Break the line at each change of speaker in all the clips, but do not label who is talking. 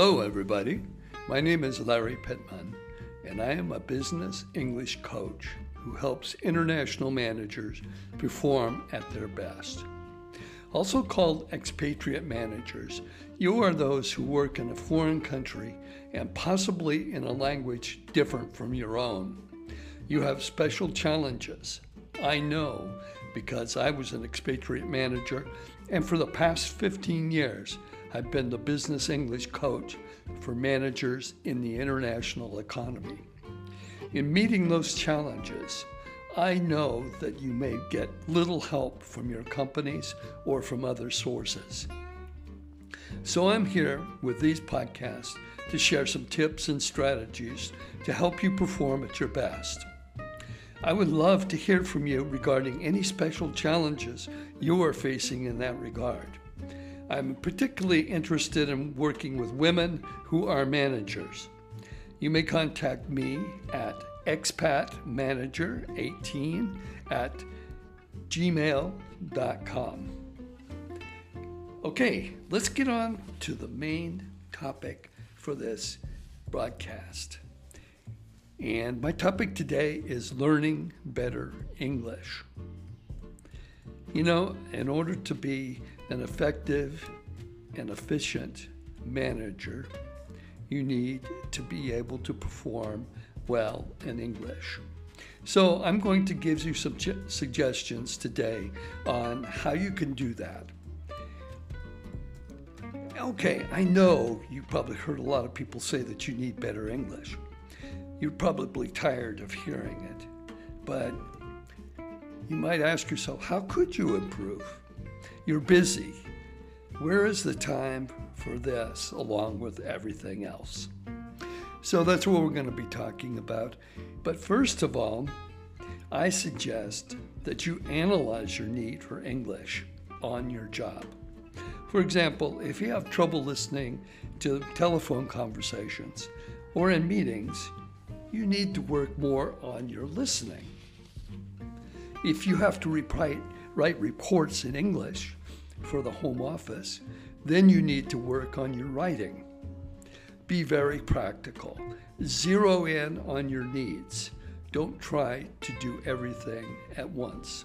Hello, everybody. My name is Larry Pitman, and I am a business English coach who helps international managers perform at their best. Also called expatriate managers, you are those who work in a foreign country and possibly in a language different from your own. You have special challenges. I know because I was an expatriate manager, and for the past 15 years, I've been the business English coach for managers in the international economy. In meeting those challenges, I know that you may get little help from your companies or from other sources. So I'm here with these podcasts to share some tips and strategies to help you perform at your best. I would love to hear from you regarding any special challenges you are facing in that regard. I'm particularly interested in working with women who are managers. You may contact me at expatmanager18 at gmail.com. Okay, let's get on to the main topic for this broadcast. And my topic today is learning better English. You know, in order to be an effective and efficient manager, you need to be able to perform well in English. So, I'm going to give you some suggestions today on how you can do that. Okay, I know you probably heard a lot of people say that you need better English. You're probably tired of hearing it, but you might ask yourself, how could you improve? You're busy. Where is the time for this along with everything else? So that's what we're going to be talking about. But first of all, I suggest that you analyze your need for English on your job. For example, if you have trouble listening to telephone conversations or in meetings, you need to work more on your listening. If you have to write, reports in English for the home office, then you need to work on your writing. Be very practical. Zero in on your needs. Don't try to do everything at once.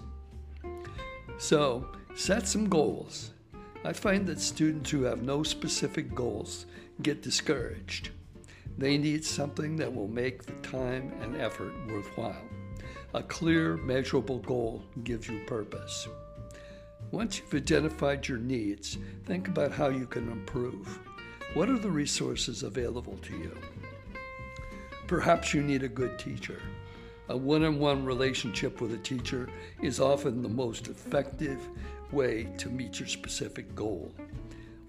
So, set some goals. I find that students who have no specific goals get discouraged. They need something that will make the time and effort worthwhile. A clear, measurable goal gives you purpose. Once you've identified your needs, think about how you can improve. What are the resources available to you? Perhaps you need a good teacher. A one on one relationship with a teacher is often the most effective way to meet your specific goal.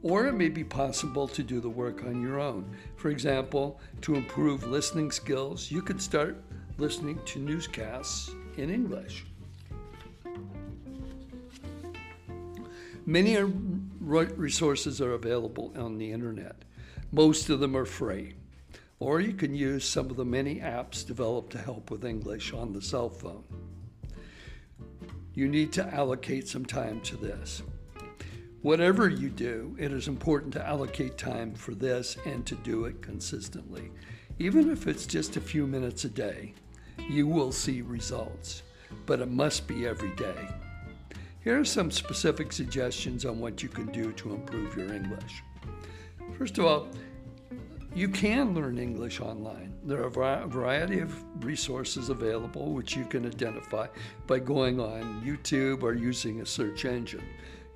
Or it may be possible to do the work on your own. For example, to improve listening skills, you could start listening to newscasts in English. Many resources are available on the internet. Most of them are free. Or you can use some of the many apps developed to help with English on the cell phone. You need to allocate some time to this. Whatever you do, it is important to allocate time for this and to do it consistently. Even if it's just a few minutes a day, you will see results, but it must be every day. Here are some specific suggestions on what you can do to improve your English. First of all, you can learn English online. There are a variety of resources available which you can identify by going on YouTube or using a search engine.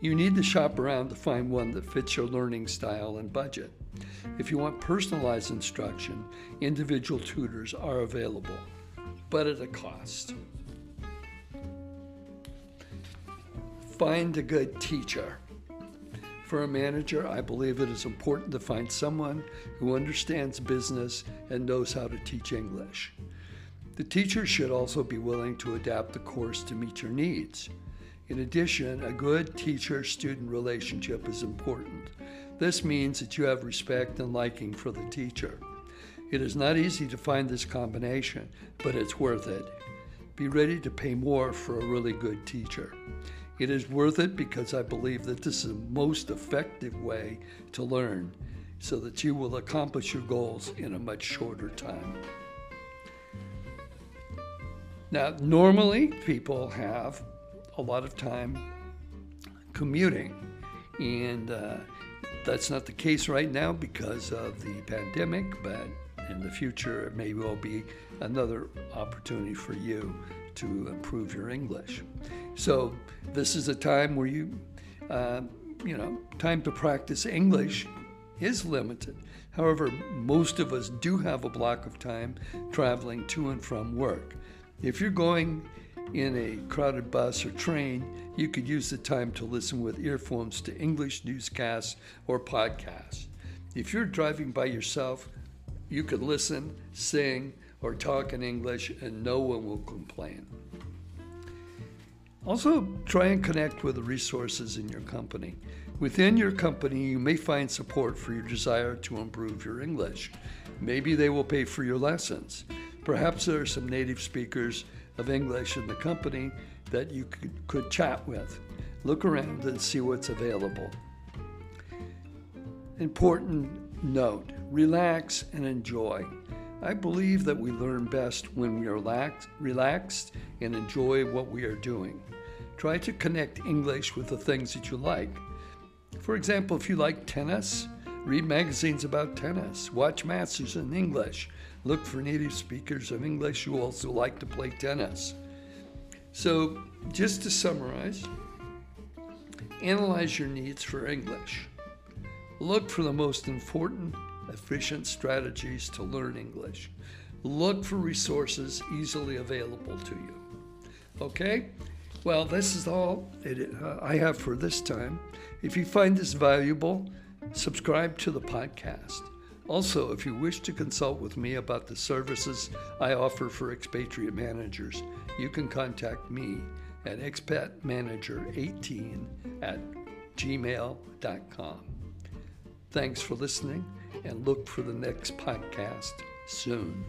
You need to shop around to find one that fits your learning style and budget. If you want personalized instruction, individual tutors are available, but at a cost. Find a good teacher. For a manager, I believe it is important to find someone who understands business and knows how to teach English. The teacher should also be willing to adapt the course to meet your needs. In addition, a good teacher student relationship is important. This means that you have respect and liking for the teacher. It is not easy to find this combination, but it's worth it. Be ready to pay more for a really good teacher. It is worth it because I believe that this is the most effective way to learn. so that you will accomplish your goals in a much shorter time. Now, normally people have a lot of time commuting, and uh, that's not the case right now because of the pandemic, but in the future, it may well be another opportunity for you to improve your English. So, this is a time where you, uh, you know, time to practice English is limited. However, most of us do have a block of time traveling to and from work. If you're going in a crowded bus or train, you could use the time to listen with earphones to English newscasts or podcasts. If you're driving by yourself, you can listen, sing, or talk in English, and no one will complain. Also, try and connect with the resources in your company. Within your company, you may find support for your desire to improve your English. Maybe they will pay for your lessons. Perhaps there are some native speakers of English in the company that you could, could chat with. Look around and see what's available. Important note relax and enjoy. I believe that we learn best when we are relax, relaxed and enjoy what we are doing. Try to connect English with the things that you like. For example, if you like tennis, read magazines about tennis, watch matches in English, look for native speakers of English who also like to play tennis. So, just to summarize, analyze your needs for English. Look for the most important, efficient strategies to learn English. Look for resources easily available to you. Okay? Well, this is all it, uh, I have for this time. If you find this valuable, subscribe to the podcast. Also, if you wish to consult with me about the services I offer for expatriate managers, you can contact me at expatmanager18 at gmail.com. Thanks for listening and look for the next podcast soon.